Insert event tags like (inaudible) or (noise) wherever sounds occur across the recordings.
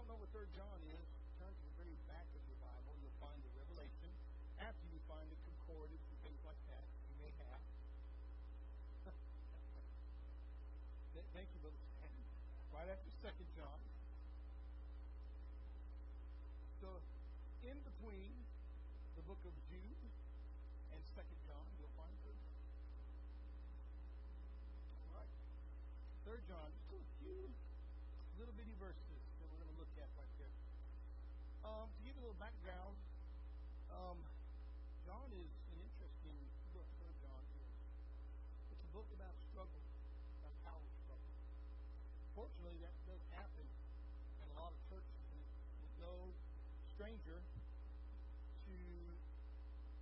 don't know what Third John is, turn to the very back of your Bible. You'll find the Revelation. After you find the concordance and things like that, you may have. (laughs) Thank you, Brother Stan. Right after Second John. So, in between the book of Jude and Second John, you'll find Third John. All right. Third John, just a few little bitty verses that we're going to look at right there. Um, to give you a little background, um, John is an interesting book. Third John is. It's a book about struggle, about power struggle. Fortunately, that does happen in a lot of churches, and no stranger to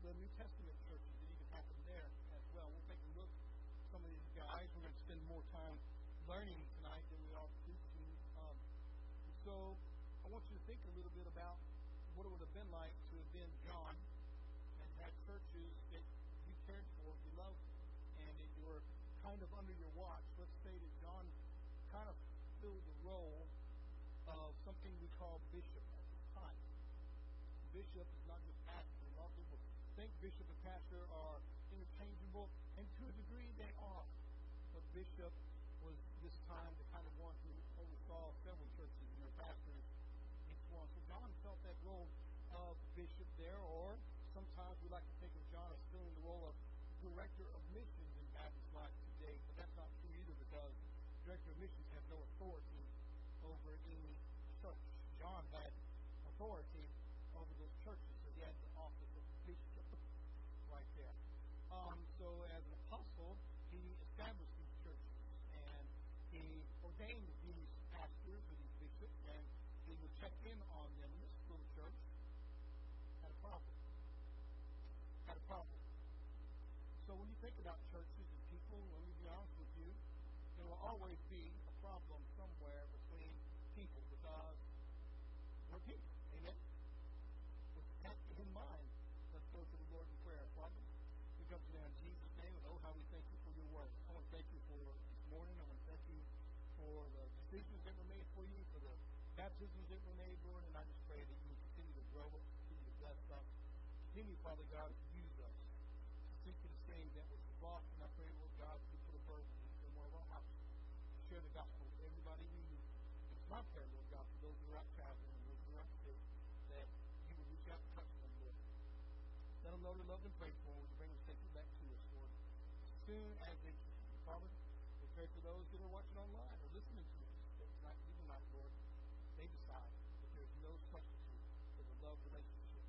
the New Testament churches that even happen there as well. We'll take a look at some of these guys. We're going to spend more time learning tonight than we are preaching. Um, so I want you to think a little bit about what it would have been like to have been John and had churches that you cared for, you loved, and that you were kind of under your watch. Let's say that John kind of filled the role of something we call bishop at the time. Bishop is not just pastor. A lot of people think bishop and pastor are interchangeable, and to a degree they are. But bishop was this time the kind of one who oversaw several churches and their pastors each one. So John felt that role of bishop there, or sometimes we like to think of John as filling the role of director of missions in Baptist life today, but that's not true either because director of missions has no authority over any church. John had authority over those churches, so he had the office of bishop right there. Um, so as an apostle, he established these churches and he ordained these pastors and these bishops, and he would check in on them. This little church had a problem. Had a problem. So when you think about churches and people, let me be honest with you, there will always be a problem somewhere between people because we're people. Amen? With that in mind, let's go to the Lord in prayer. Father, we come to you in Jesus' name and oh how we thank you for your word. I want to thank you for this morning. I want to thank you for the decisions that were made for you, for the baptisms that were made, Lord, and I just pray that you continue to grow us, continue to bless us. Continue, Father God, to use us to seek and save that is lost. And I pray, Lord God, that you put a burden in one of our hearts to share the gospel with everybody we meet. It's my prayer, Lord God, for those who are out traveling and those who are out sick, that you would reach out and touch them, Lord. Let them know they're loved and prayed for, and bring them safely back to us, Lord. Soon as they can, Father, we pray for those that are watching online or listening to us, that tonight, even tonight, Lord, they decide that there is no substitute for the love relationship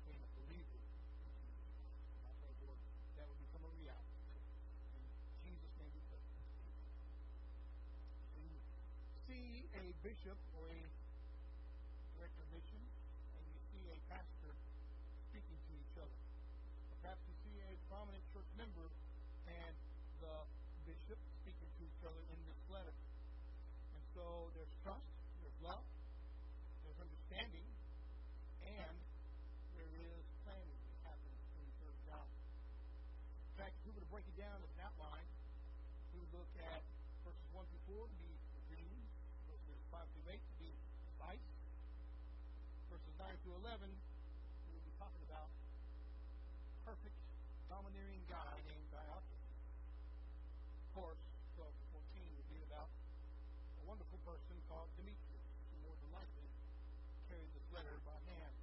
between a believer and Jesus. And I pray, Lord, that would become a reality. In Jesus' name we pray. When you see a bishop or a director of and you see a pastor speaking to each other, perhaps you see a prominent church member and the bishop speaking to each other in this letter. And so there's trust, there's love, there's understanding, and there is planning that happens in the Third John. In fact, if we were to break it down as an outline, we would look at verses 1 through 4 to be the dream, verses 5 through 8 to be advice, verses 9 through 11 we would be talking about perfect, domineering guy named Diotrephes. Of course, 12 to 14 would be about a wonderful person called Demetrius, who more than likely carried this letter by hand,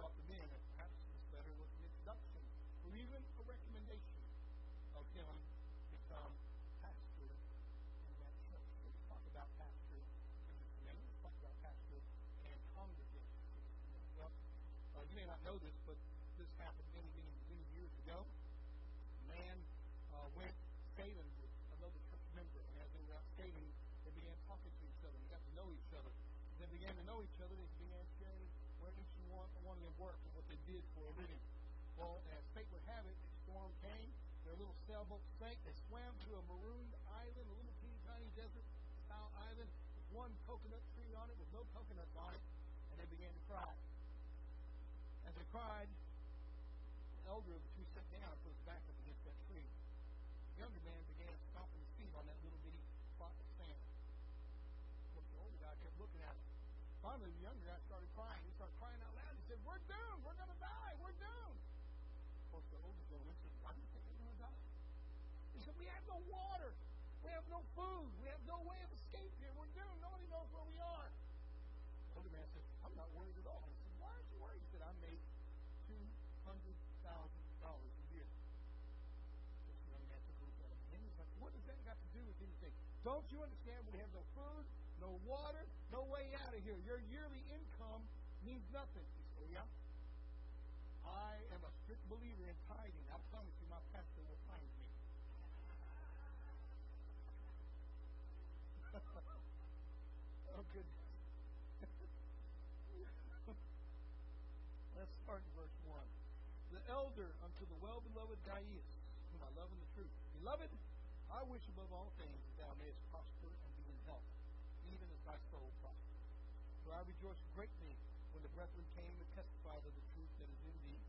brought them in, and perhaps this letter was an introduction or even a recommendation of him become pastor in that church. Let's talk about pastor in this community. Let's talk about pastor and congregation. Well, uh, you may not know this, but this happened many, many, many years ago. A man uh, went sailing with another church member, and as they were out sailing, they began talking to each other. They got to know each other. As they began to know each other, they began sharing where each one, one of them worked and what they did for a living. Well, as fate would have it, a storm came. Their little sailboat sank. They swam to a marooned island, a little teeny tiny desert style island with one coconut tree on it with no coconuts on it, and they began to cry. They cried, the elder of the two sat down and put his back up against that tree. The younger man began stomping his feet on that little bitty spot of sand. Course, the older guy kept looking at him. Finally, the younger guy started crying. He started crying out loud. He said, We're doomed. We're going to die. We're doomed. Of course, the older gentleman said, Why do you think we're going to die? He said, We have no water. We have no food. We have no way of escape here. We're doomed. Nobody knows where we are. The older man said, I'm not worried at all. He said, Why aren't you worried? He said, I make $200,000 a year. This young man took a look at him. And he's like, What does that got to do with anything? Don't you understand? We have no food, no water, no way out of here. Your yearly income means nothing. Said, Oh, yeah? I am a strict believer in tithing. I promise you, my pastor will find me. (laughs) oh, goodness. Let's start in verse 1. The elder unto the well beloved Gaius, whom I love in the truth. Beloved, I wish above all things that thou mayest prosper and be in health, even as thy soul prospers. For I rejoiced greatly when the brethren came and testified of the truth that is in thee,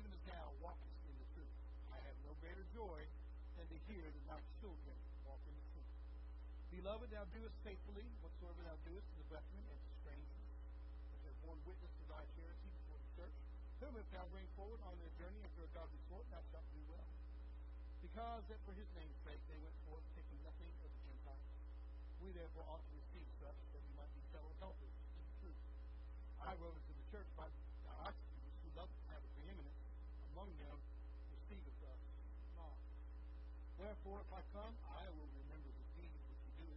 even as thou walkest in the truth. I have no greater joy than to hear that thy children walk in the truth. Beloved, thou doest faithfully whatsoever thou doest to the brethren and to strangers, which have borne witness to thy charity before the church, whom if thou bring forward on their journey after a godly sort, thou shalt do well. Because that for his name's sake they went forth taking nothing of the Gentiles. We therefore ought to receive such that we might be fellow helpers to the truth. I wrote unto the church by Diotrephes, who loved to have a preeminence among them, receiveth us not. Wherefore, if I come, I will remember the deeds which you do,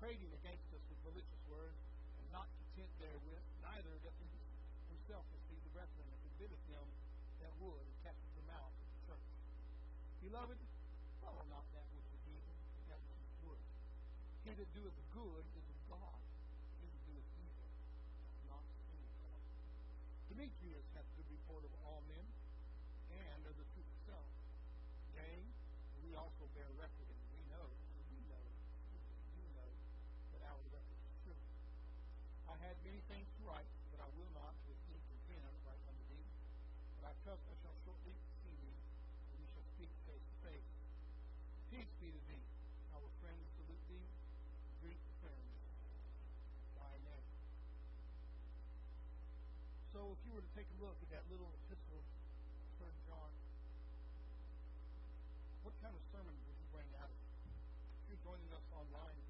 prating against us with malicious words, and not content therewith, neither doth he himself receive the brethren, and forbiddeth them that would, and casteth them out of the church. Beloved, follow not that which is evil, but that which is good. He that doeth good is of God. He that doeth evil hath not seen God. Demetrius hath good report of all men, and of the truth itself. Yea, we also bear record, and we know, and we know, you know, that our record is true. I had many things to write, but I will not with ink and pen write unto thee. But I trust I shall shortly see thee, and we shall speak face to face. Peace be to thee. Our friends salute thee. Greet the friends by name. So if you were to take a look at that little epistle of 3 John, what kind of sermon would you bring out of it? If you're joining us online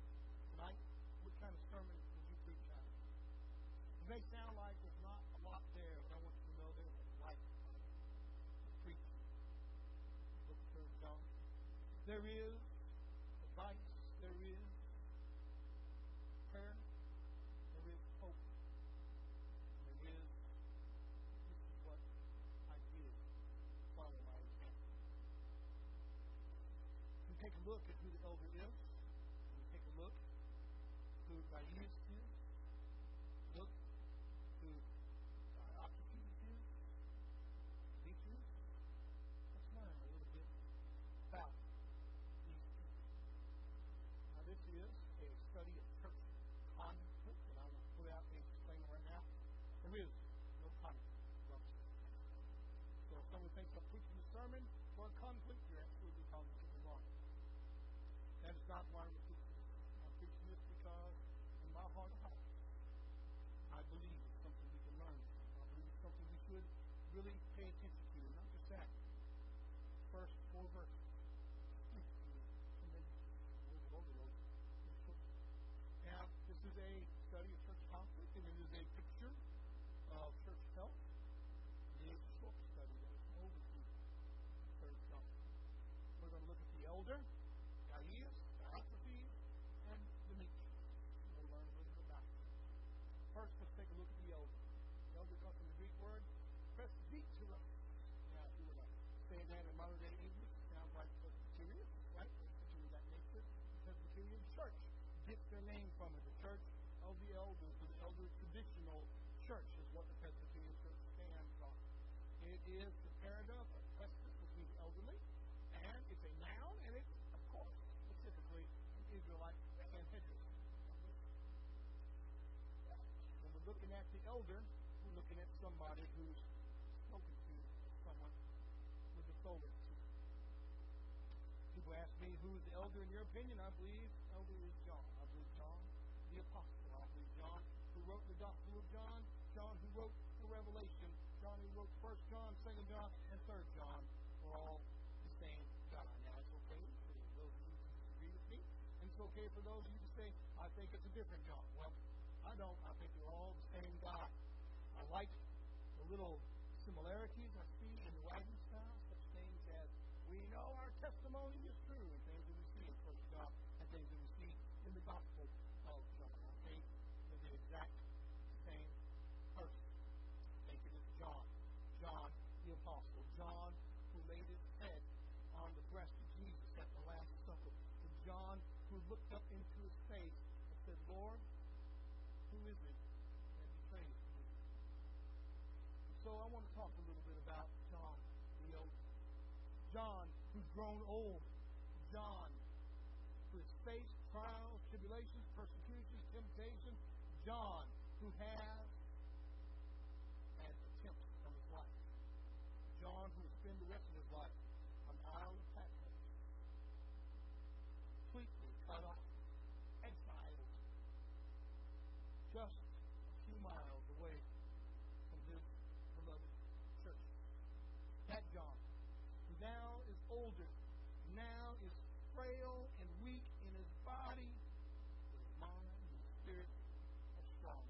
tonight, what kind of sermon would you preach out of it? It may sound like there's not a lot there, but I want you to know there's a light to preaching. Book of 3 John. There is advice, there is prayer, there is hope, and there is this is what I did. Follow my example. We take a look at who the elder is. We take a look who Gaius is. Look who Diotrephes is. Demetrius. Let's learn a little bit about these people. Now, this is a study of church conflict, and I will put out a disclaimer right now. There is no conflict. So if someone thinks I'm preaching a sermon for a conflict, you're absolutely positively wrong. That is not why we're preaching this. I'm preaching this because in my heart of hearts, I believe it's something we can learn from. I believe it's something we should really pay attention to. And not just that. First four verses. Now, this is a study of church conflict, and it is a picture of church health. It is a short study, though. It's an overview of third John. We're going to look at the elder, Gaius, Diotrephes, and Demetrius. We'll learn a little bit about them. First, let's take a look at the elder. The elder comes from the Greek word presbyteros. Now, if you were to say that in modern day English, it sounds like Presbyterian, right? Something of that nature. Presbyterian church gets their name from it. The church of the elders, or the elder traditional church is what the Presbyterian church stands on. It is the paradigm of precedent between the elderly, and it's a noun, and it's, of course, specifically an Israelite Sanhedrin. When we're looking at the elder, we're looking at somebody who's spoken to someone with authority. People ask me, who's the elder in your opinion? I believe elder is John. I believe John the apostle. I believe John, who wrote the Gospel of John, John who wrote the Revelation, John who wrote First John, Second John, and Third John were all the same God. Now it's okay for those of you who disagree with me, and it's okay for those of you to say, I think it's a different John. Well, I don't. I think they're all the same God. I like the little similarities I see in the writing style, such things as we know our testimony is true, and things that we see in First John, and things that we see in the Gospel of John. I think they're the exact same person. I think it is John, John the Apostle, John who laid his head on the breast of Jesus at the Last Supper, and John who looked up into his face and said, Lord, who is it that betrays me? So I want to talk a little bit about John the Elder. John, who's grown old. John, who has faced trials, tribulations, persecutions, temptations. John, who has had attempts on his life. John, who will spend the rest of his life on the Isle of Patmos, completely cut off, exiled, just a few miles away from his beloved church. That John, who now is older, now is frail and weak in his body, his mind his spirit are strong.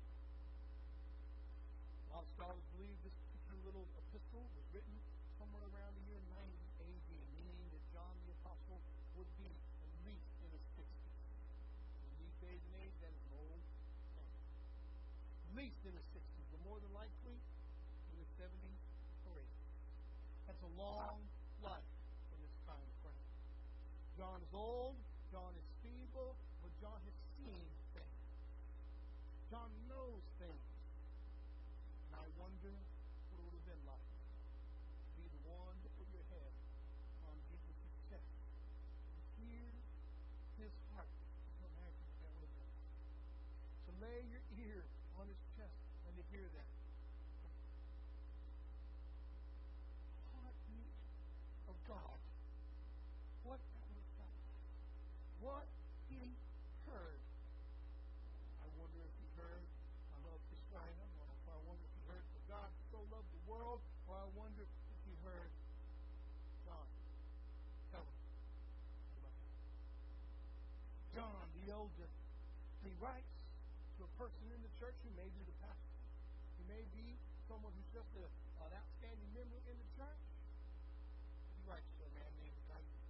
Of scholars believe this particular little epistle was written somewhere around the year 90 AD, meaning that John the Apostle would be at least in his 60s. In these days and age, that is an old man. At least in his 60s, but more than likely in his 70s or 80s. That's a long life in this time frame. John is old, John is feeble, but John has seen things. John knows things. And I wonder what it would have been like to be the one to put your head on Jesus' chest, to hear his heart. To lay your ear on his chest and to hear that. Heartbeat of God. What that would have felt like. What he heard. I wonder if he heard, I love this China, or if I wonder if he heard, for God so loved the world, or I wonder if he heard, John, tell him, I love you. John, the elder, he writes to a person in the church who may be the pastor, who may be someone who's just a, an outstanding member in the church. He writes to a man named Titus.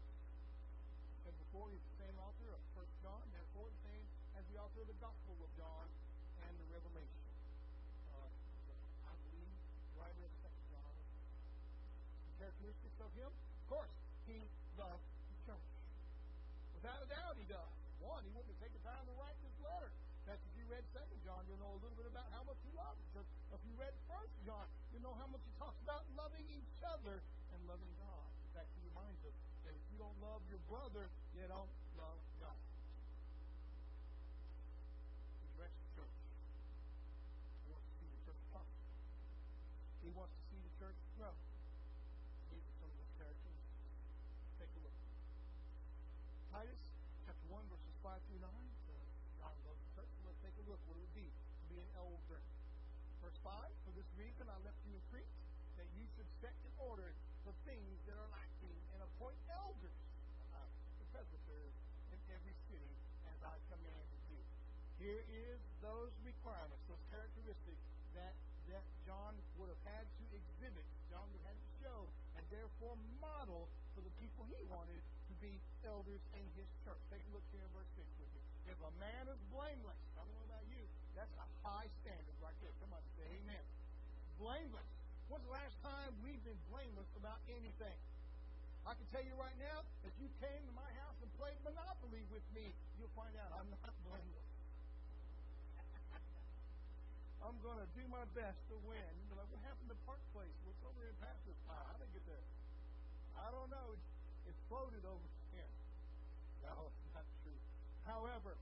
Said before, he's the same author of First John, therefore the same as the author of the Gospel of John and the Revelation. Uh, I believe the writer of Second John. Some characteristics of him, of course, he loved the church. Without a doubt, he does. One, he wouldn't have taken time to write this letter. That's if you read Second John, you'll know a little bit about how much loves the church. If you read First John, you'll know how much he talks about loving each other and loving God. In fact, he reminds us that if you don't love your brother, you don't love God. He directs the church. He wants to see the church prosper. He wants to see the church grow. These are some of his characteristics. Take a look. Titus chapter 1, verses 5 through 9. So John loves the church. So let's take a look what it would be to be an elder. Verse 5 For this reason I left you in Crete, that you should set in order the things that are lacking and appoint elders, uh, the presbyters, in every city as I commanded you. Here is those requirements, those characteristics that that John would have had to exhibit, John would have had to show, and therefore model for the people he wanted to be elders in his church. Take a look here in verse 6 with me. If a man is blameless, I don't you, that's a high standard right there. Come on, say amen. Blameless. When's the last time we've been blameless about anything? I can tell you right now, if you came to my house and played Monopoly with me, you'll find out I'm not blameless. (laughs) I'm going to do my best to win. Like, what happened to Park Place? What's over in Pastor's Pie? I didn't get there. I don't know. It, it floated over here. No, (laughs) not true. However,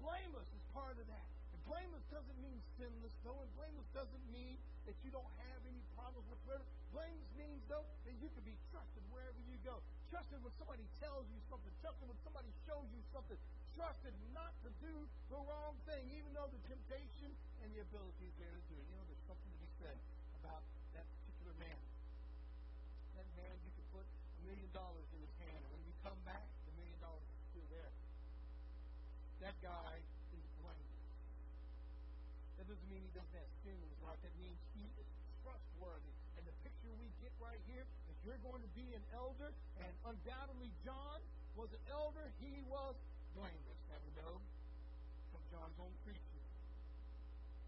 blameless is part of that. Blameless doesn't mean sinless, though, and blameless doesn't mean that you don't have any problems with whatsoever. Blameless means, though, that you can be trusted wherever you go. Trusted when somebody tells you something. Trusted when somebody shows you something. trusted not to do the wrong thing, even though the temptation and the ability is there to do it. You know, there's something to be said about that particular man. That man, you could put a million dollars in his hand, and when you come back, the million dollars is still there. That guy doesn't mean he doesn't have sin in his life. That means he is trustworthy. And the picture we get right here is you're going to be an elder, and undoubtedly John was an elder. He was blameless. Now we know from John's own preaching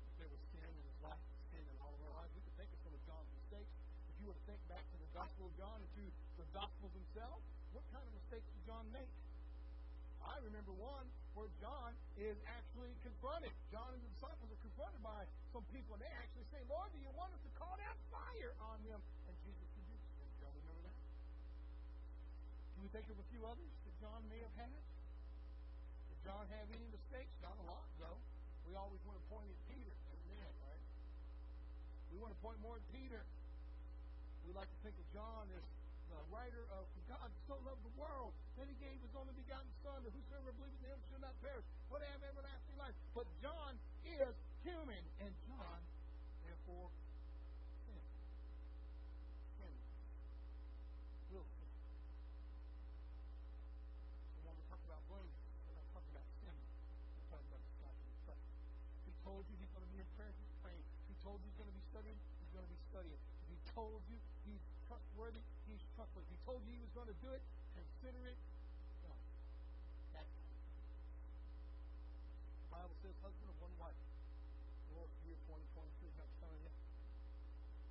that there was sin in his life, sin in all of our lives. We could think of some of John's mistakes. If you were to think back to the Gospel of John and to the Gospels themselves, what kind of mistakes did John make? I remember one where John is actually confronted. John and the disciples are confronted by some people, and they actually say, Lord, do you want us to call down fire on them? And Jesus rebukes them. Y'all remember that? Can we think of a few others that John may have had? Did John have any mistakes? Not a lot, though. We always want to point at Peter. Amen, right? We want to point more at Peter. We like to think of John as the writer of God so loved the world that he gave his only begotten Son, that whosoever believes in him shall not perish, but have everlasting life. But John is human, and John, therefore, sin. Sin. Will sin. So when we talk about blame, we're not talking about sin. We're talking about stopping trust. He told you he's going to be in prayer, he's praying. He told you he's going to be studying, he's going to be studying. He told you he's trustworthy, he's trustworthy. Was going to do it, consider it done. That The Bible says husband of one wife. Lord, year 2023, I'm telling you.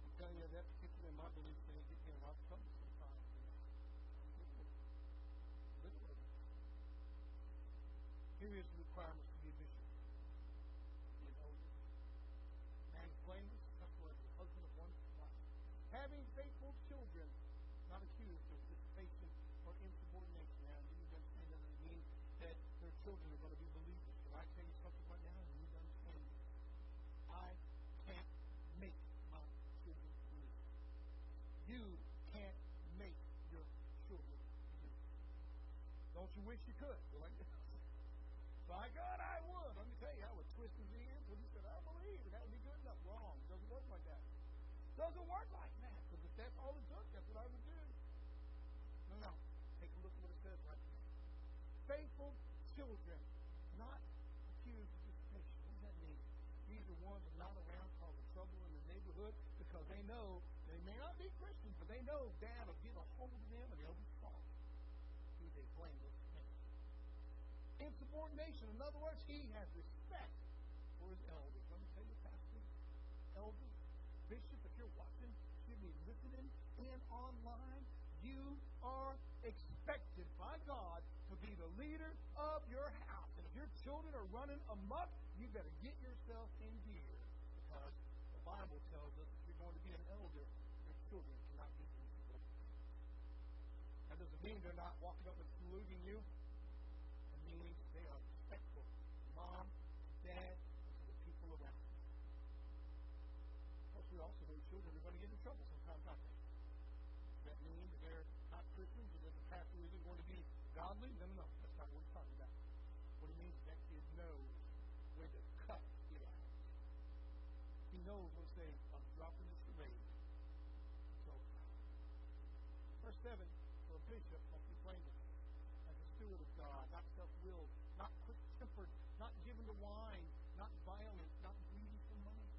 I'm telling you that particular in my belief thing get me a lot of trouble sometimes. Here is the requirements to be a bishop. Be an elder. Man is blameless, trustworthy, husband of one wife. Having faithful children, not accused of dissipation or insubordination. Now, you need to understand that doesn't mean that their children are going to be believers. Can I tell you something right now? You need to understand this. I can't make my children believe. You can't make your children believe. Don't you wish you could? Boy? By God, I would. Let me tell you, I would twist his ears when he said, I believe, and that would be good enough. Wrong. It doesn't work like that. Doesn't work like that. Because if that's all it took, that's what I would do. No, no. Take a look at what it says right here. Faithful children, not accused of dissipation. What does that mean? These are ones that are not around causing trouble in the neighborhood because they know they may not be Christians, but they know dad will get a hold of them and they'll be. He's a blameless man. Insubordination. In other words, he has respect for his elders. Let me tell you, pastor, elders, bishop, if you're watching, should be listening in online. You are expected by God to be the leader of your house. And if your children are running amok, you better get yourself in gear. Because the Bible tells us if you're going to be an elder, your children cannot be insubordinate. That doesn't mean they're not walking up and saluting you. It means they are respectful to mom, to dad, and to the people around them. Of course, we also know children are going to get in trouble sometimes, aren't they? Does that mean that they're not Christians or that the pastor isn't going to be godly? No, no, no. That's not what we're talking about. What it means is that kid knows when to cut out. He knows when to say, I'm dropping this charade. So, verse 7 for a bishop must be blameless as a steward of God, not self willed, not quick tempered, not given to wine, not violent, not greedy for money,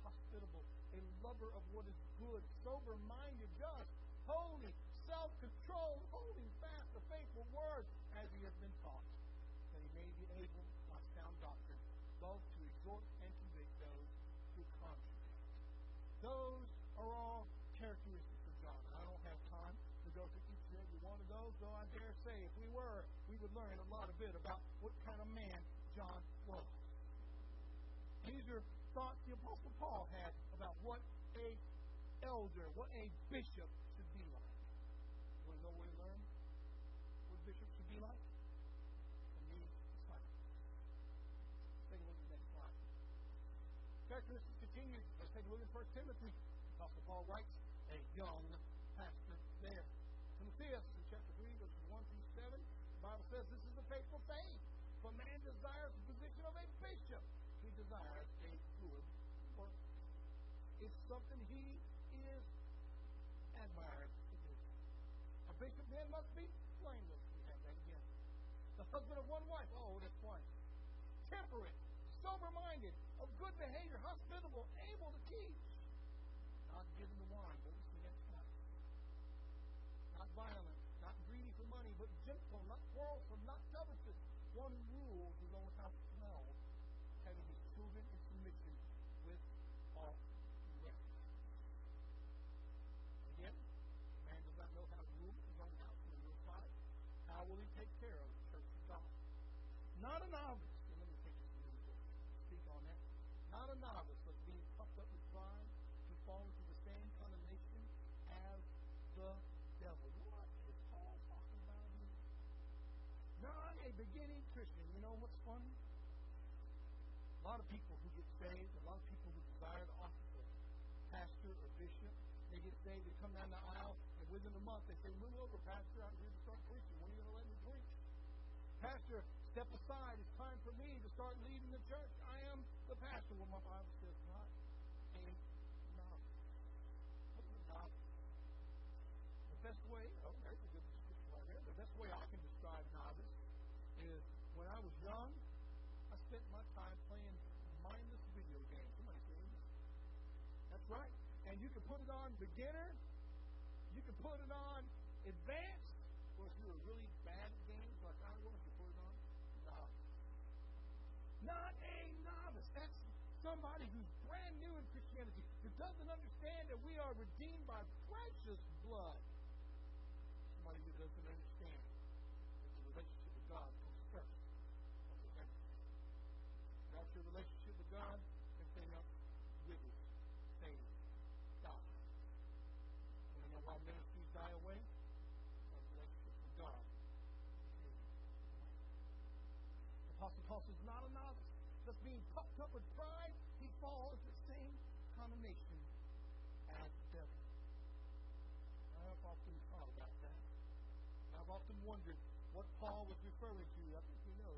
hospitable, a lover of what is good, sober minded, just, holy, self controlled, fast the word as he has been taught, that he may be able, by sound doctrine, both to exhort and convict those who contradict. Those are all characteristics of John. I don't have time to go through each and every one of those, though I dare say if we were, we would learn a lot of bit about what kind of man John was. These are thoughts the Apostle Paul had about what a elder, what a bishop should be like. You want to know what he learned? you like. For me, it's not. Take a look at. Characteristics continue. Let's take a look at 1 Timothy. Apostle Paul writes, a young pastor there. Timotheus, in chapter 3, verses 1 through 7, the Bible says this is a faithful thing. For man desires the position of a bishop, he desires a good work. It's something he is admired to do. A bishop then must be husband of one wife. Oh, that's one. Temperate, sober minded, of good behavior, hospitable, able to teach. Not given to wine, but see next. Not violent, not greedy for money, but gentle, not quarrelsome, not covetous. One who rules his own house well, having his children in submission with all rest. Again, the man does not know how to rule his own house in the real side. How will he take care of the church of God? Not a novice. And let me take just a minute to speak on that. Not a novice, but being puffed up with pride to fall into the same condemnation as the devil. What is Paul talking about here? Not a beginning Christian. You know what's funny? A lot of people who get saved, a lot of people who desire the office of pastor or bishop, they get saved, they come down the aisle, and within a month they say, Move over, Pastor, I'm here to start preaching. When are you going to let me preach? Pastor, step aside. It's time for me to start leading the church. I am the pastor. Well, my Bible says not a novice. What is a novice? The best way, oh, there's a good description right there. The best way I can describe novice is when I was young, I spent my time playing mindless video games. Somebody say. That's right. And you can put it on beginner. You can put it on advanced. Or if you were really doesn't understand that we are redeemed by precious blood. Somebody who doesn't understand that the relationship with God comes first. Without your relationship with God, everything else withers, fades, dies. And you know why ministries die away? Because relationship with God The Apostle Paul says, not a novice. Just being puffed up with pride, he falls the same condemnation as the devil. I've often thought about that. And I've often wondered what Paul was referring to. I think you know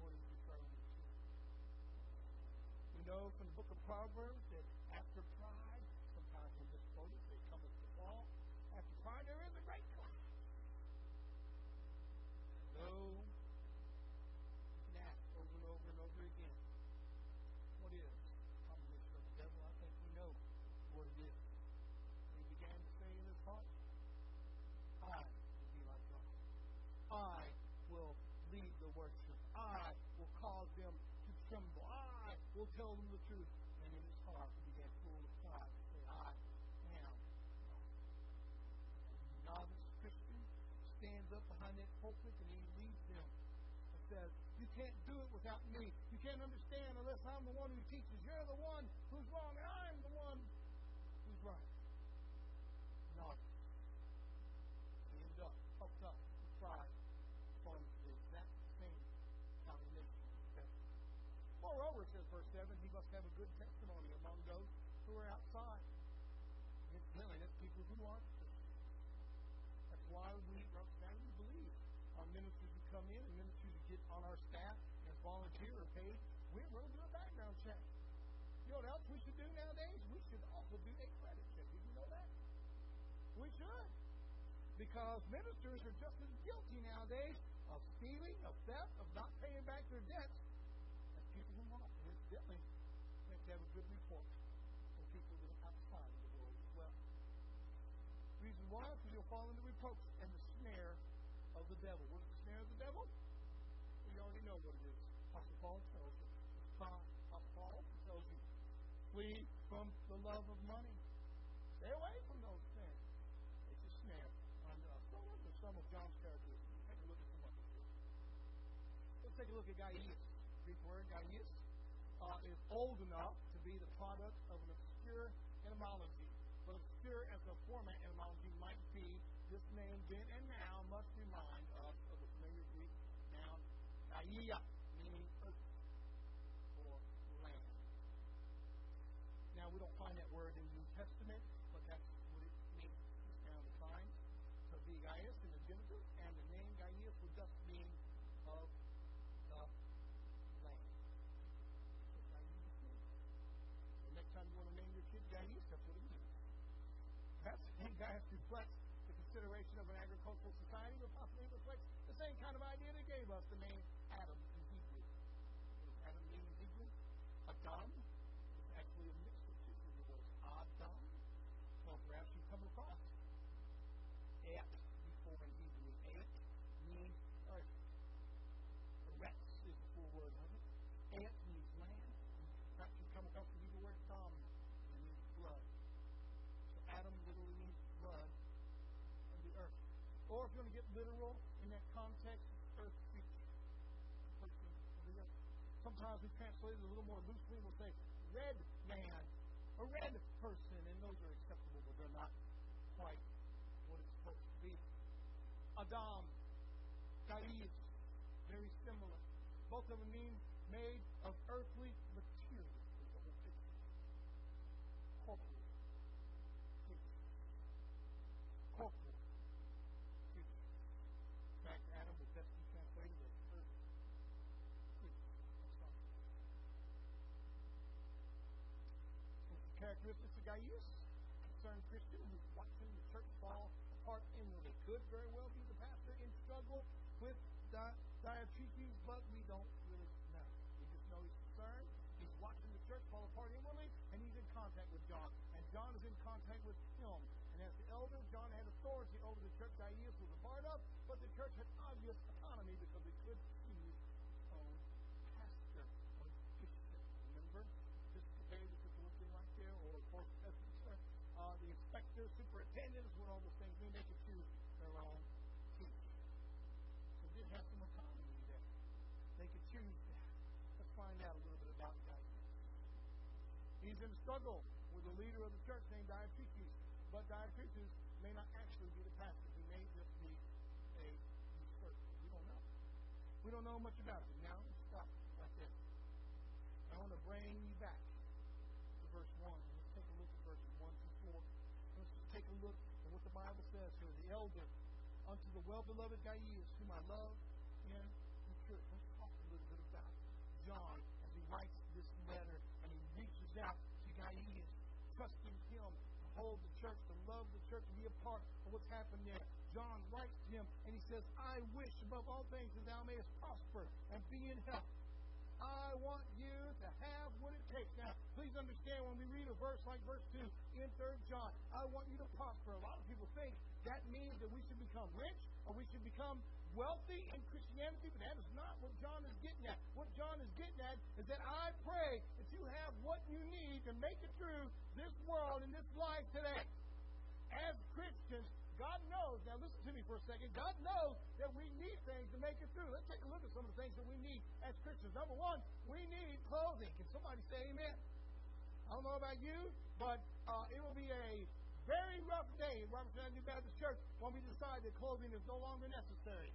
what he's referring to. We know from the book of Proverbs that after pride, sometimes we misquote it, they come to fall. After pride, there is a great cloud. Though you can ask over and over and over again, what is combination of the devil? I think we know what it is. And he began to say in his heart, I will be like God. I will lead the worship. I will cause them to tremble. I will tell them the truth. And in his heart, he began full of pride to say, I am God. And the novice Christian stands up behind that pulpit and he leads them and says, You can't do it without me. You can't understand unless I'm the one who teaches. You're the one who's wrong, and I'm the one who's right. Novice. He ends up puffed up with pride, falling to the exact same condemnation. Moreover, says verse 7, he must have a good testimony among those who are outside. Incidentally, that's people who aren't. That's why we represent we believe our ministers who come in and ministers who get on our staff and volunteer or paid, we're going to do a background check. You know what else we should do nowadays? We should also do a credit check. Did you know that? We should. Because ministers are just as guilty nowadays of stealing, of theft, of not paying back their debts as people who aren't. And incidentally, we have a good report from people that are outside of the world as well. Reason why? Because you'll fall into reproach and the snare of the devil. What is the snare of the devil? You already know what it is. Apostle Paul tells you. Apostle Paul tells you, flee from the love of money. Stay away from those things. It's a snare. And uh, throw into some of John's characteristics. Take a look at some of them. Let's take a look at Gaius. Greek word Gaius uh, is old enough to be the product of an obscure etymology. But obscure as a format etymology might be, this name then and now must remind us of the familiar Greek noun Gaia, society, but possibly the same kind of idea that gave us the name literal in that context, earth creature. Sometimes we translate it a little more loosely. We'll say red man, a red person, and those are acceptable, but they're not quite what it's supposed to be. Adam, Gaius, very similar. Both of them mean made of earthly material. Is the whole picture. Corporal creature. Corporal creature. In fact, Adam would best be translated as earth creature. That's not characteristics of Gaius, concerned Christian who's watching the church fall apart inwardly. Could very well be the pastor in struggle with di- but we don't really know. We just know he's concerned. He's watching the church fall apart inwardly, and he's in contact with John. And John is in contact with him. And as the elder, John had authority over the church Gaius was a part of, but the church had obvious autonomy because it could choose its own pastor or bishop. Remember? Episcopalian, this is looking right there, or of course, Presbyter, uh, the superintendents, what all those things mean. They could choose their own teacher. So it did have some autonomy there. They could choose that. Let's find out a little bit about Gaius. He's in struggle with a leader of the church named Diotrephes. But Diotrephes may not actually be the pastor. He may just be a usurper. We don't know. We don't know much about him. Now, stop right there. I want to bring you back to verse 1. Let's take a look at verses 1 through 4. Let's just take a look at what the Bible says here. The elder unto the well-beloved Gaius, whom I love in the church. Let's talk a little bit about John as he writes this letter and he reaches out to Gaius, trusting him to hold the church, to love the church, to be a part of what's happened there. John writes to him and he says, I wish above all things that thou mayest prosper and be in health. I want you to have what it takes. Now, please understand when we read a verse like verse 2 in 3 John, I want you to prosper. A lot of people think that means that we should become rich or we should become wealthy in Christianity, but that is not what John is getting at. What John is getting at is that I pray that you have what you need to make it through this world and this life today. As Christians, God knows, now listen to me for a second, God knows that we need things to make it through. Let's take a look at some of the things that we need as Christians. Number one, we need clothing. Can somebody say amen? I don't know about you, but uh, it will be a very rough day in Robertson Avenue Baptist Church when we decide that clothing is no longer necessary.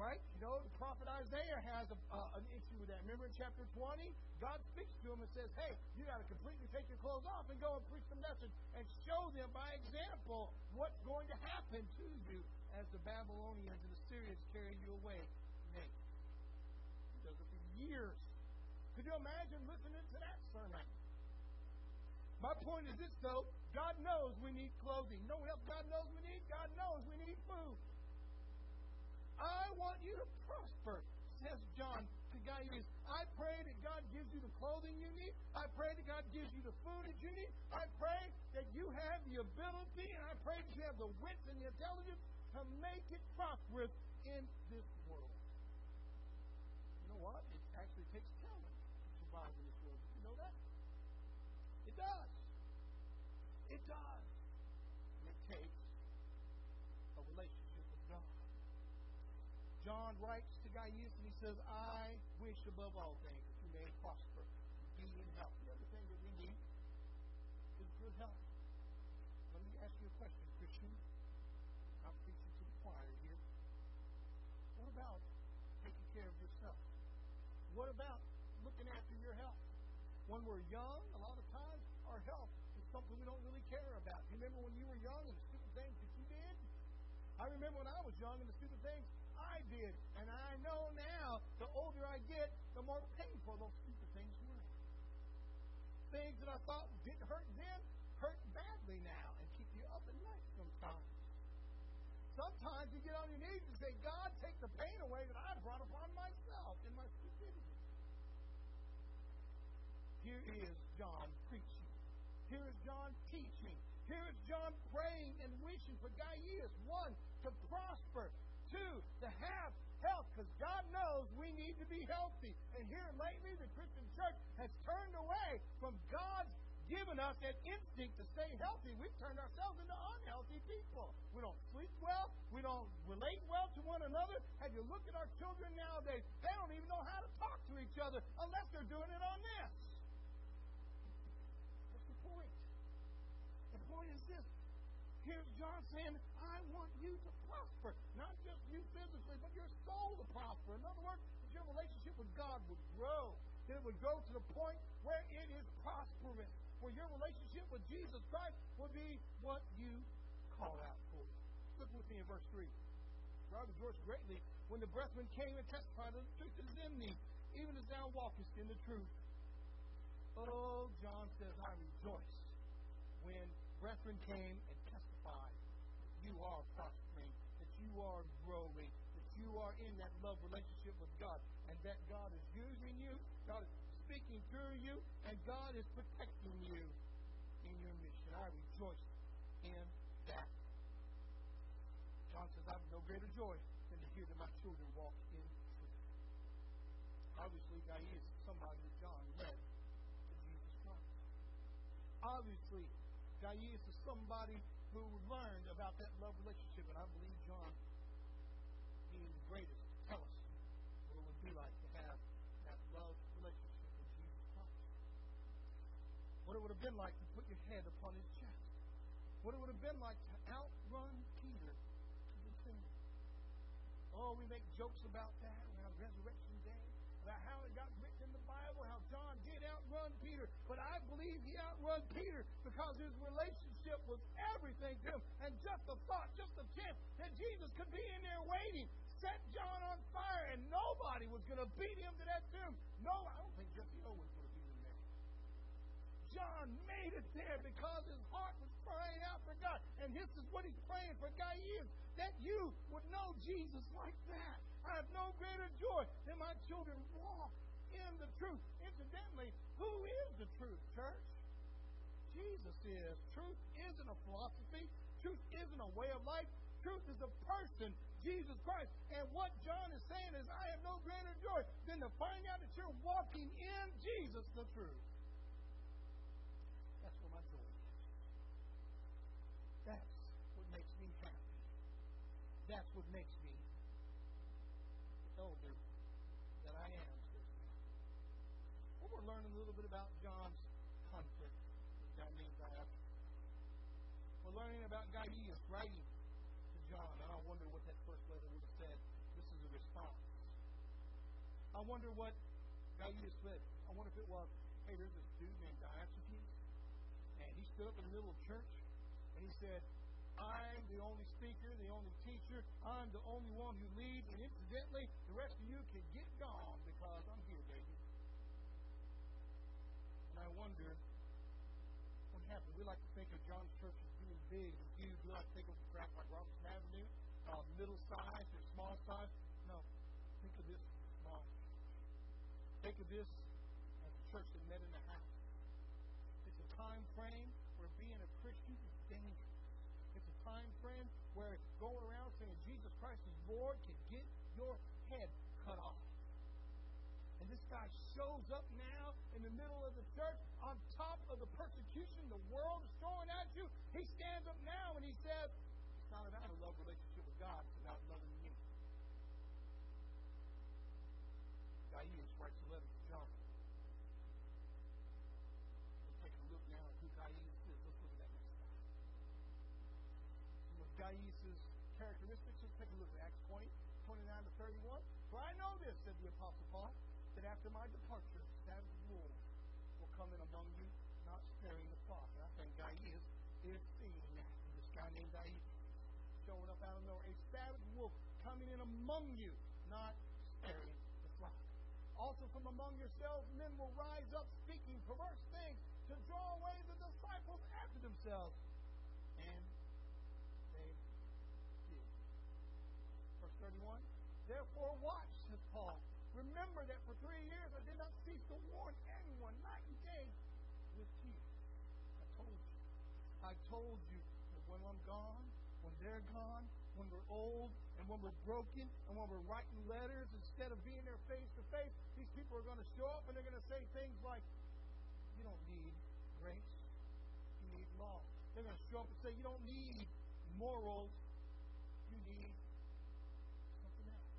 Right? You know, the prophet Isaiah has a, uh, an issue with that. Remember in chapter 20? God speaks to him and says, hey, you got to completely take your clothes off and go and preach the message and show them by example what's going to happen to you as the Babylonians and the Syrians carry you away naked. He does it for years. Could you imagine listening to that sermon? My point is this, though. God knows we need clothing. No else God knows we need? God knows we need food. I want you to prosper, says John to Gaius. I pray that God gives you the clothing you need. I pray that God gives you the food that you need. I pray that you have the ability, and I pray that you have the wits and the intelligence to make it prosperous in this world. You know what? It actually takes talent to survive in this world. Did you know that? It does. It does. And it takes a relationship with God. John writes to Gaius and he says, I wish above all things that you may prosper be in health. The other thing that we need is good health. Let me ask you a question, Christian. I'm preaching to the choir here. What about taking care of yourself? What about looking after your health? When we're young, a lot of times our health is something we don't really care about. You remember when you were young and the stupid things that you did? I remember when I was young and the stupid things did. And I know now, the older I get, the more painful those stupid things were. Things that I thought didn't hurt then hurt badly now and keep you up at night sometimes. sometimes you get on your knees and say, God, take the pain away that I brought upon myself in my stupidity. Here is John preaching. Here is John teaching. Here is John praying and wishing for Gaius, one, to prosper, two, to have health, because God knows we need to be healthy. And here lately, the Christian church has turned away from God's given us that instinct to stay healthy. We've turned ourselves into unhealthy people. We don't sleep well. We don't relate well to one another. Have you looked at our children nowadays? They don't even know how to talk to each other unless they're doing it on this. What's the point? The point is this. Here's John saying, I want you to prosper. Not just you physically, but your soul to prosper. In other words, that your relationship with God would grow. That it would go to the point where it is prosperous where your relationship with Jesus Christ will be what you call out for. Look with me in verse 3. For I rejoiced greatly when the brethren came and testified that the truth is in thee, even as thou walkest in the truth. Oh, John says, I rejoiced when brethren came and testified that you are prospering, that you are growing, that you are in that love relationship with God, and that God is using you, God is speaking through you, and God is protecting you in your mission. I rejoice in that. John says, I have no greater joy than to hear that my children walk in truth. Obviously, Gaius is somebody that John led to Jesus Christ. Obviously, Gaius is somebody who learned about that love relationship, and I believe John, being the greatest, to tell us what it would be like to have that love relationship with Jesus Christ. what it would have been like to put your head upon his chest. What it would have been like to outrun Peter to the tomb. Oh, we make jokes about that around Resurrection Day, about how it got written in the Bible, how John did outrun Peter. But I believe he outrun Peter because his relationship was everything to him. And just the thought, just the chance that Jesus could be in there waiting set John on fire and nobody was going to beat him to that tomb. No, I don't think Jesse Owens would have beat him there. John made it there because his heart was crying out for God. And this is what he's praying for Gaius, that you would know Jesus like that. I have no greater joy than my children walk in the truth. Incidentally, who is the truth, church? Jesus is. Truth isn't a philosophy. Truth isn't a way of life. Truth is a person, Jesus Christ. And what John is saying is, I have no greater joy than to find out that you're walking in Jesus, the truth. That's what makes me happy. That's what makes me elder that I am. Well, we're learning a little bit about John's conflict guy named Diotrephes. We're learning about Gaius writing to John, and I wonder what that first letter would have said. This is a response. I wonder what Gaius said. I wonder if it was, hey, there's this dude named Diotrephes, and he stood up in the middle of church and he said, I'm the only speaker, the only teacher. I'm the only one who leads. And incidentally, the rest of you can get gone because I'm here, baby. And I wonder what happened. We like to think of John's church as being big and huge. We like to think of it like Robertson Avenue, uh, middle size or small size. No. Think of this small. Think of this as a church that met in a house. It's a time frame where being a Christian is dangerous. Time frame where going around saying Jesus Christ is Lord can get your head cut off. And this guy shows up now in the middle of the church on top of the persecution the world is throwing at you. He stands up now and he says, It's not about a love relationship with God, it's about loving me. Gaius writes a letter to John. Gaius' characteristics. Let's take a look at Acts 20, 29 to 31. For I know this, said the Apostle Paul, that after my departure, savage wolves will come in among you, not sparing the flock. And I think Gaius is seeing that. This guy named Gaius showing up out of nowhere. A savage wolf coming in among you, not sparing the flock. Also from among yourselves, men will rise up speaking perverse things to draw away the disciples after themselves. And 31. Therefore, watch, says Paul. Remember that for three years I did not cease to warn anyone night and day with tears. I told you. I told you that when I'm gone, when they're gone, when we're old, and when we're broken, and when we're writing letters instead of being there face to face, these people are going to show up and they're going to say things like, You don't need grace, you need law. They're going to show up and say, You don't need morals, you need something else.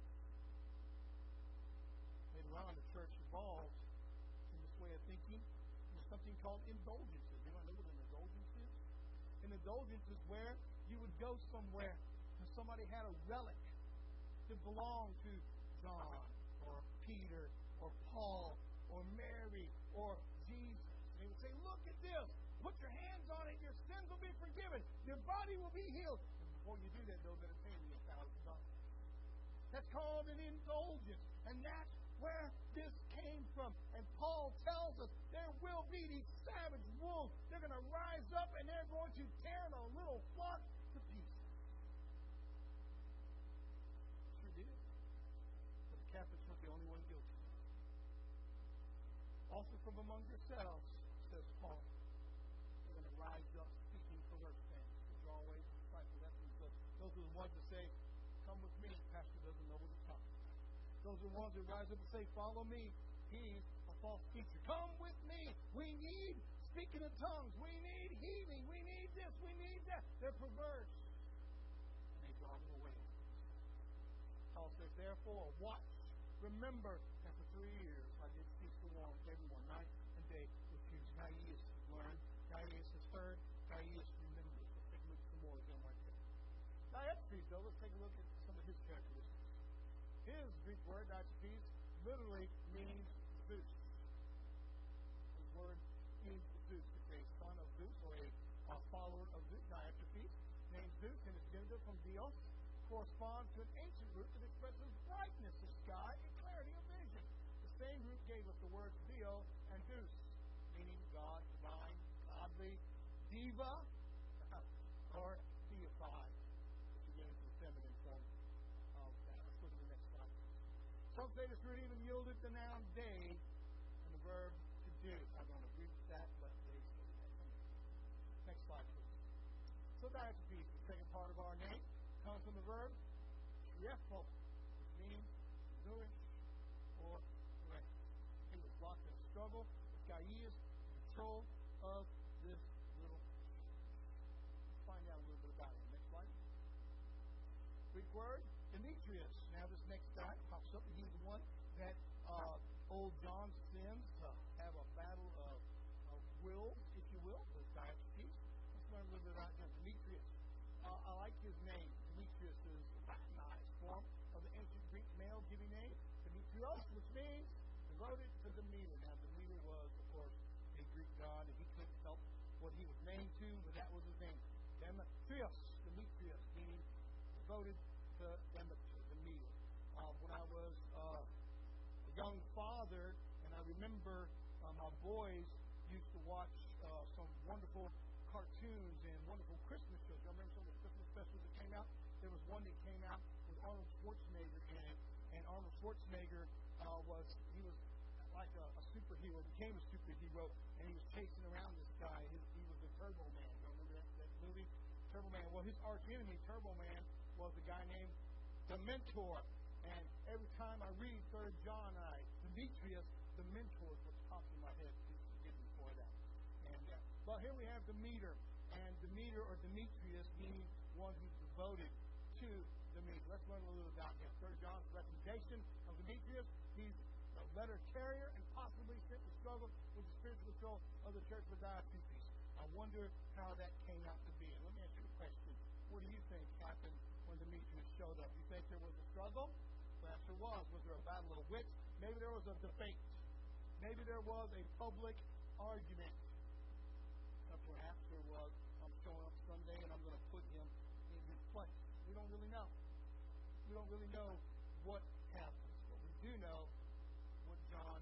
On, the church evolved in this way of thinking. There's something called indulgences. You know what an indulgence is? An indulgence is where you would go somewhere and somebody had a relic that belonged to John or Peter or Paul or Mary or Jesus. And they would say, Look at this. Put your hands on it. Your sins will be forgiven. Your body will be healed. And before you do that, going to pay you a thousand dollars. That's called an indulgence. And that's where this came from. And Paul tells us there will be these savage wolves. They're going to rise up and they're going to tear the little flock to pieces. Sure did. But the Catholics weren't the only one guilty. Also from among yourselves, says Paul, they're going to rise up speaking perverse things to draw away the disciples. That's those are the ones that say, Come with me. Pastor doesn't know what he's talking those are the ones that rise up and say, Follow me. He's a false teacher. Come with me. We need speaking in tongues. We need healing. We need this. We need that. They're perverse. And they draw them away. Paul says, Therefore, watch. Remember that for three years I did cease to warn everyone night and day with tears. Gaius learned. Gaius has heard. Gaius remembers. Let's take a look at some more of them right there. Diotrephes, though, let's take a look at some of his characteristics. His Greek word, Diotrephes, literally means Zeus. His word means Zeus. It's a son of Zeus or a, a follower of Zeus. Diotrephes, named Zeus in his gender from Dios, corresponds to an ancient root that expresses brightness of sky and clarity of vision. The same root gave us the words Theo and Zeus, meaning God, divine, godly, diva, (laughs) or deified. Say root even yielded the noun day and the verb to do. I don't agree with that, but they say that. Next slide, please. So Diotrephes, the second part of our name, comes from the verb triepho, which means nourish or rest. He was locked in a struggle with Gaius control of this little Let's find out a little bit about him. Next slide. Greek word, Demetrius. Now, this next guy pops up, and he's the one that uh, old John sends to have a battle of, of wills, if you will, with Diotrephes. Let's learn a little bit about him. Demetrius. Uh, I like his name. Demetrius is a Latinized form of the ancient Greek male giving name, Demetrios, which means devoted to Demeter. Now, Demeter was, of course, a Greek god, and he couldn't help what he was named to, but that was his name. Demetrios, Demetrios, meaning devoted to Demeter, the. Uh, when I was uh, young father, and I remember uh, my boys used to watch uh, some wonderful cartoons and wonderful Christmas shows. Y'all remember some of the Christmas specials that came out? There was one that came out with Arnold Schwarzenegger in it, and Arnold Schwarzenegger uh, was he was like a, a superhero, became a superhero, and he was chasing around this guy. His, he was the Turbo Man. You remember that, that movie? Turbo Man. Well, his arch enemy, Turbo Man, was a guy named Dementor. And every time I read Third John, I Demetrius, the Mentor what's popping in my head. Please forgive me for that. And uh, but here we have Demeter, and Demeter or Demetrius means one who's devoted to Demeter. Let's learn a little about him. Third John's recommendation of Demetrius. He's a letter carrier and possibly sent to struggle with the spiritual control of the church of Diotrephes. I wonder how that came out to be. And let me ask you a question. What do you think happened when Demetrius showed up? You think there was a struggle? There was. Was there a battle of wits? Maybe there was a debate. Maybe there was a public argument. Or perhaps there was, I'm showing up Sunday and I'm going to put him in his place. We don't really know. We don't really know what happens. But we do know what John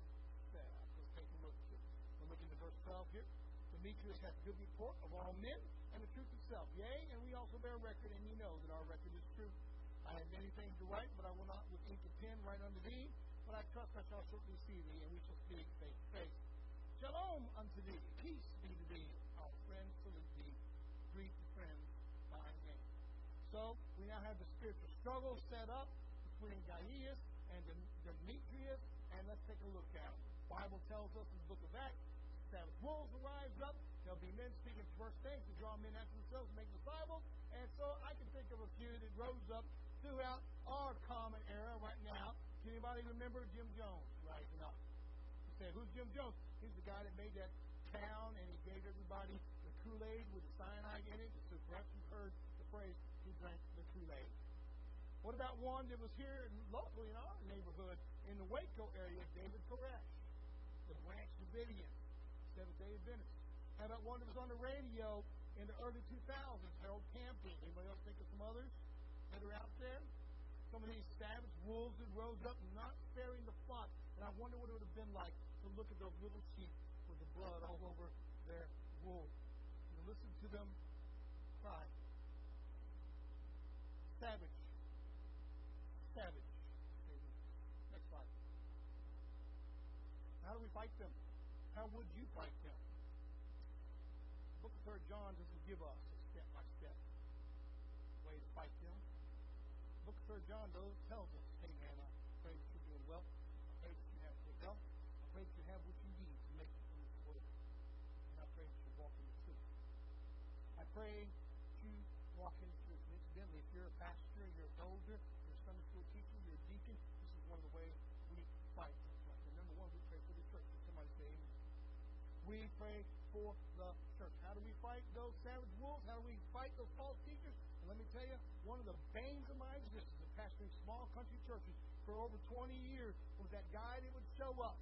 said. Let's take a look here. We're looking at verse 12 here. Demetrius hath good report of all men and the truth itself. Yea, and we also bear record, and you know that our record is true. I have many things to write, but I will not with ink and pen write unto thee. But I trust I shall shortly see thee, and we shall speak face to face. Shalom unto thee. Peace be to thee. Our friends salute thee. Greet the friends by name. So, we now have the spiritual struggle set up between Gaius and Demetrius, and let's take a look at it. Bible tells us in the book of Acts, that wolves will rise up. There'll be men speaking first things to draw men after themselves make disciples. And so I can think of a few that rose up throughout our common era right now. Can anybody remember Jim Jones rising up? You say, who's Jim Jones? He's the guy that made that town and he gave everybody the Kool-Aid with the cyanide in it. So perhaps you've heard the phrase, he drank the Kool-Aid. What about one that was here locally in our neighborhood in the Waco area, David Koresh, the Branch Davidian, Seventh Day Adventist. How about one that was on the radio in the early 2000s, Harold Camping? Anybody else think of some others that are out there? Some of these savage wolves that rose up, not sparing the flock. And I wonder what it would have been like to look at those little sheep with the blood all over their wool. And listen to them cry. Savage. Savage. Next slide. How do we fight them? How would you fight them? The book of Third John doesn't give us 3 John though, tells us, hey man, I pray that you're doing well. I pray that you have good health. I pray that you have what you need to make it through this world. And I pray that you walk in the truth. I pray that you walk in the truth. And incidentally, if you're a pastor, you're an elder, you're a Sunday school teacher, you're a deacon, this is one of the ways we fight for the. And number one, we pray for the church. Can somebody say amen? We pray for the church. How do we fight those savage wolves? How do we fight those false teachers? Let me tell you, one of the banes of my existence of pastoring small country churches for over 20 years was that guy that would show up.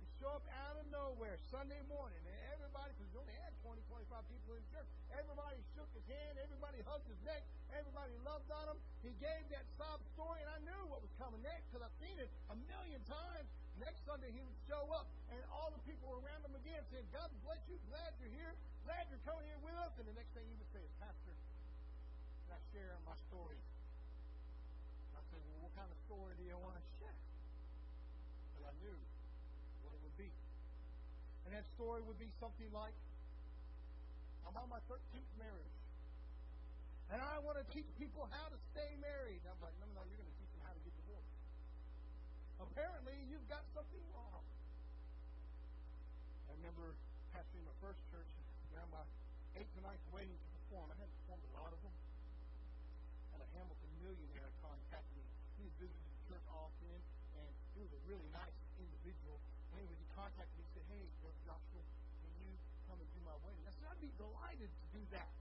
He'd show up out of nowhere Sunday morning, and everybody, because we only had 20, 25 people in the church, everybody shook his hand, everybody hugged his neck, everybody loved on him. He gave that sob story, and I knew what was coming next because I've seen it a million times. Next Sunday, he would show up, and all the people were around him again saying, God bless you, glad you're here, glad you're coming here with us. And the next thing he would say is, Pastor, I share my story? I said, Well, what kind of story do you want to share? But I knew what it would be. And that story would be something like, I'm on my 13th marriage. And I want to teach people how to stay married. I'm like, no, no, you're going to teach them how to get divorced. Apparently, you've got something wrong. I remember pastoring my first church, around my eighth or ninth wedding to perform. I hadn't performed a lot of them. Millionaire contacted me. He was visiting the church often, and he was a really nice individual. Anyway, he contacted me and said, Hey, Brother Joshua, can you come and do my wedding? I said, I'd be delighted to do that.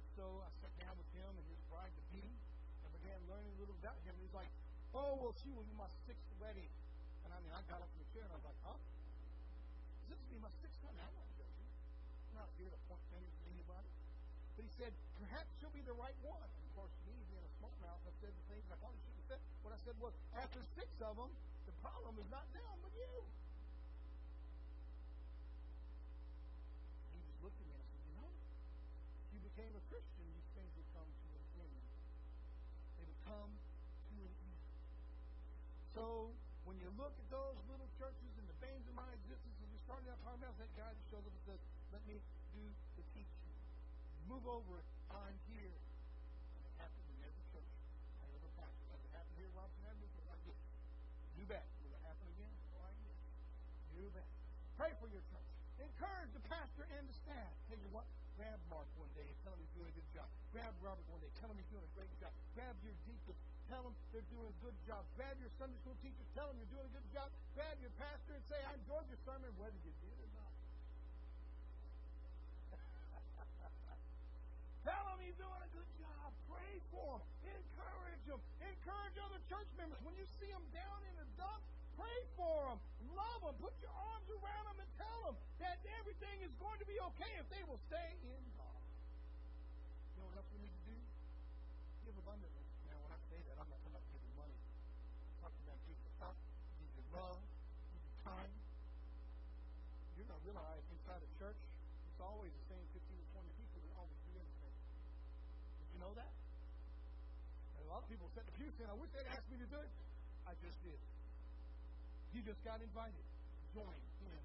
And so I sat down with him and his bride to be and began learning a little about him. And he's like, Oh, well, she will be my sixth wedding. And I mean, I got up from the chair and I was like, Huh? This will be my sixth wedding. I'm not joking. I'm not here to point fingers at anybody. But he said, Perhaps she'll be the right one. And of course, me being a smart mouth, I said the things I probably shouldn't have said. But I said, Well, after six of them, the problem is not them, but you. He just looked at me and said, You know, if you became a Christian, these things would come to an end. They would come to an end. So, when you look at those little churches and the veins of my existence, as we started out talking about, that guy that shows up and says, Let me. Move over, I'm here. And it happened in every church I ever pastored. It happened here at Robertson Avenue? Like this. You bet. Will it happen again? Oh, like this. You bet. Pray for your church. Encourage the pastor and the staff. Tell you what, grab Mark one day and tell him he's doing a good job. Grab Robert one day, tell him he's doing a great job. Grab your deacons, tell them they're doing a good job. Grab your Sunday school teachers, tell them you're doing a good job. Grab your pastor and say, I enjoyed your sermon, whether you did or not. Tell them he's doing a good job. Pray for him. Encourage them. Encourage other church members. When you see them down in the dumps, pray for them. Love them. Put your arms around them and tell them that everything is going to be okay if they will stay in God. You know what else we need to do? Give abundantly. Now, when I say that, I'm not talking about giving money. I'm talking about giving thought, giving love, giving time. You're going to realize inside a church, it's always the same 15 to 20 people that always do everything. Did you know that? a lot of people sit in the pew saying, I wish they'd asked me to do it. I just did. You just got invited. Join in.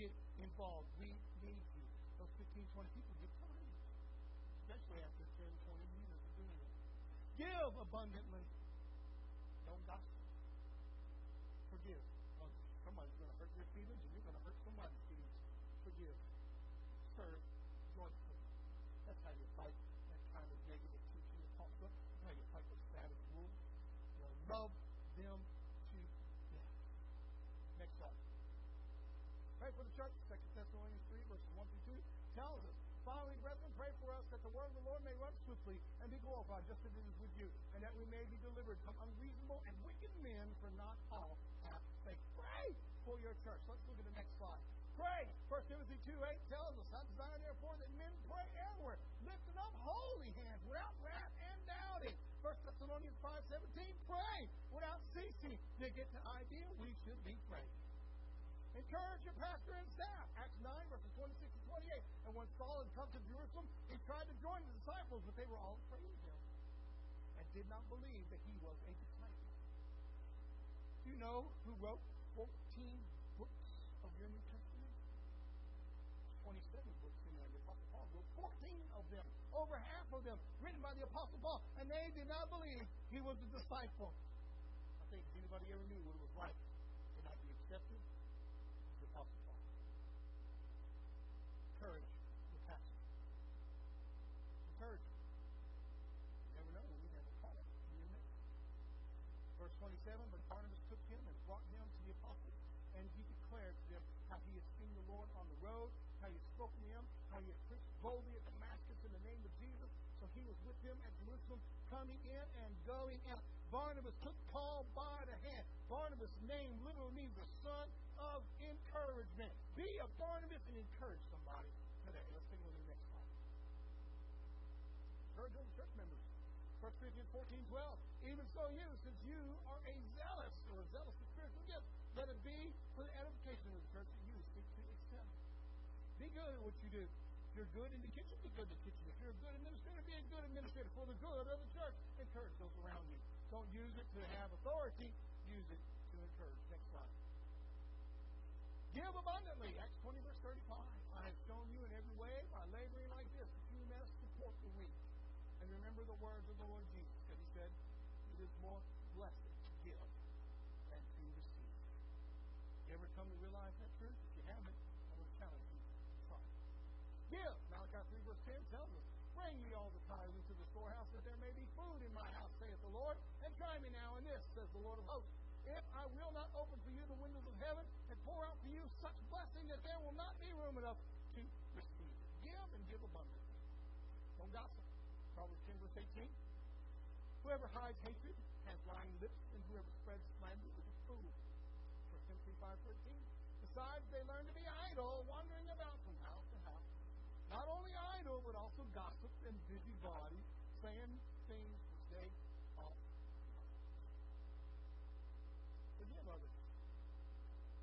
Get involved. We need you. Those 15, 20 people get tired. Especially after 10, 20 years of doing it. Give abundantly. Don't gossip. Forgive. Oh, somebody's going to hurt your feelings, and you're going to hurt somebody's feelings. Forgive. Serve joyfully. That's how you fight that kind of negative teaching that pops up. That's how you fight those savage wolves. You know, love them to death. Next slide. Pray for the church. 2 Thessalonians 3, verses 1 through 2 tells us Finally, brethren, pray for us that the word of the Lord may run swiftly and be glorified, just as it is with you, and that we may be delivered from unreasonable and wicked men, for not all have faith. Pray for your church. Let's look at the next slide. Pray. 1 Timothy 2 8 tells us, I desire therefore that men pray everywhere, lifting up holy hands without wrath and doubting. 1 Thessalonians 5 17, pray without ceasing. To get the idea, we should be praying. Encourage your pastor and staff. Acts 9, verses 26 and 28. And when Saul had come to Jerusalem, he tried to join the disciples, but they were all afraid of him and did not believe that he was a disciple. Do you know who wrote 14 books of your New Testament? 27 books in there. The Apostle Paul wrote 14 of them, over half of them, written by the Apostle Paul, and they did not believe he was a disciple. I think if anybody ever knew what it was like to not be accepted, encourage the pastor. Encourage. You never know when you have a call in your. Verse 27, but Barnabas took him and brought him to the apostles, and he declared to them how he had seen the Lord on the road, how he had spoken to them, how he had preached boldly at Damascus in the name of Jesus. So he was with them at Jerusalem, coming in and going out. Barnabas took Paul by the hand. Barnabas' name literally means the son of encouragement. Be a Barnabas and encourage somebody today. Let's take a look at the next slide. Encourage other church members. 1 Corinthians 14, 12. Even so you, since you are a zealous or a zealous of spiritual gifts, let it be for the edification of the church that you seek to extend. Be good at what you do. If you're good in the kitchen, be good in the kitchen. If you're a good administrator, be a good administrator for the good of the church. Encourage those around you. Don't use it to have authority. Use it to encourage. Next slide. Give abundantly. Acts 20, verse 35. I have shown you in every way by laboring like this that you must support the weak. And remember the words of the Lord Jesus, because he said, It is more blessed to give than to receive. You ever come to realize that truth? If you haven't, I would challenge you to try. Give. Malachi 3, verse 10 tells us, Bring ye all the tithes into the storehouse, that there may be food in my house, saith the Lord. And try me now in this, says the Lord of hosts. If I will not open for you the windows of heaven and pour out for you such blessing that there will not be room enough to receive. Give and give abundantly. Don't gossip. Proverbs 10, verse 18. Whoever hides hatred has lying lips, and whoever spreads slander is a fool. 1 Timothy 5.13. Besides, they learn to be idle, wandering about from house to house. Not only idle, but also gossips and busybody, saying things which they ought not. Forgive others.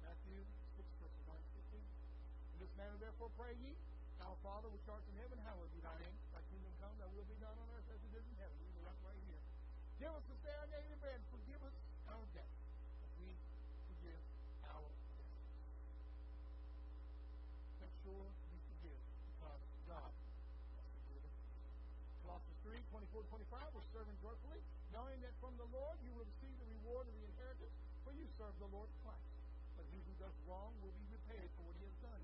Matthew 6, verses 9 15. In this manner, therefore, pray ye, Our Father which art in heaven, hallowed be thy name. Thy kingdom come, thy will be done on earth as it is in heaven. We will right here. Give us this day our daily bread. and Forgive us our debts, as we forgive our debtors. Make sure we forgive us to God Colossians 3, 24 25, we're serving joyfully, knowing that from the Lord you will receive the reward of the inheritance, for you serve the Lord Christ. But he who does wrong will be repaid for what he has done,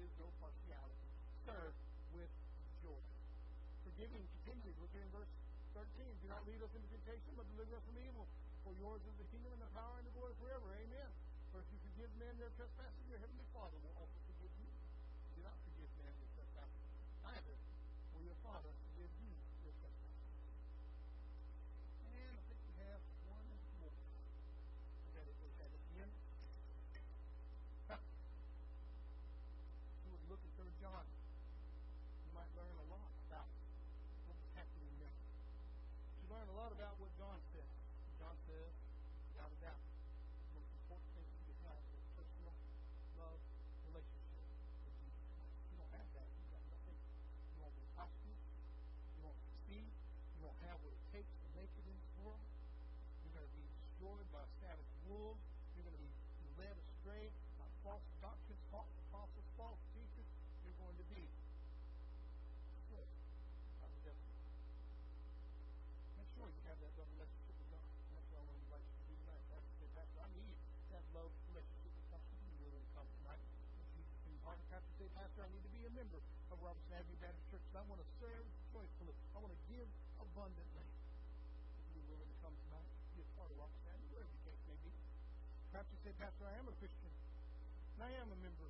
and there is no partiality. Serve with joy. Forgiving continues. Look in verse 13. Do not lead us into temptation, but deliver us from evil. For yours is the kingdom and the power and the glory forever. Amen. For if you forgive men their trespasses, your heavenly Father will also forgive you. Do not forgive men their trespasses. Neither will your Father Pastor, I am a Christian. And I am a member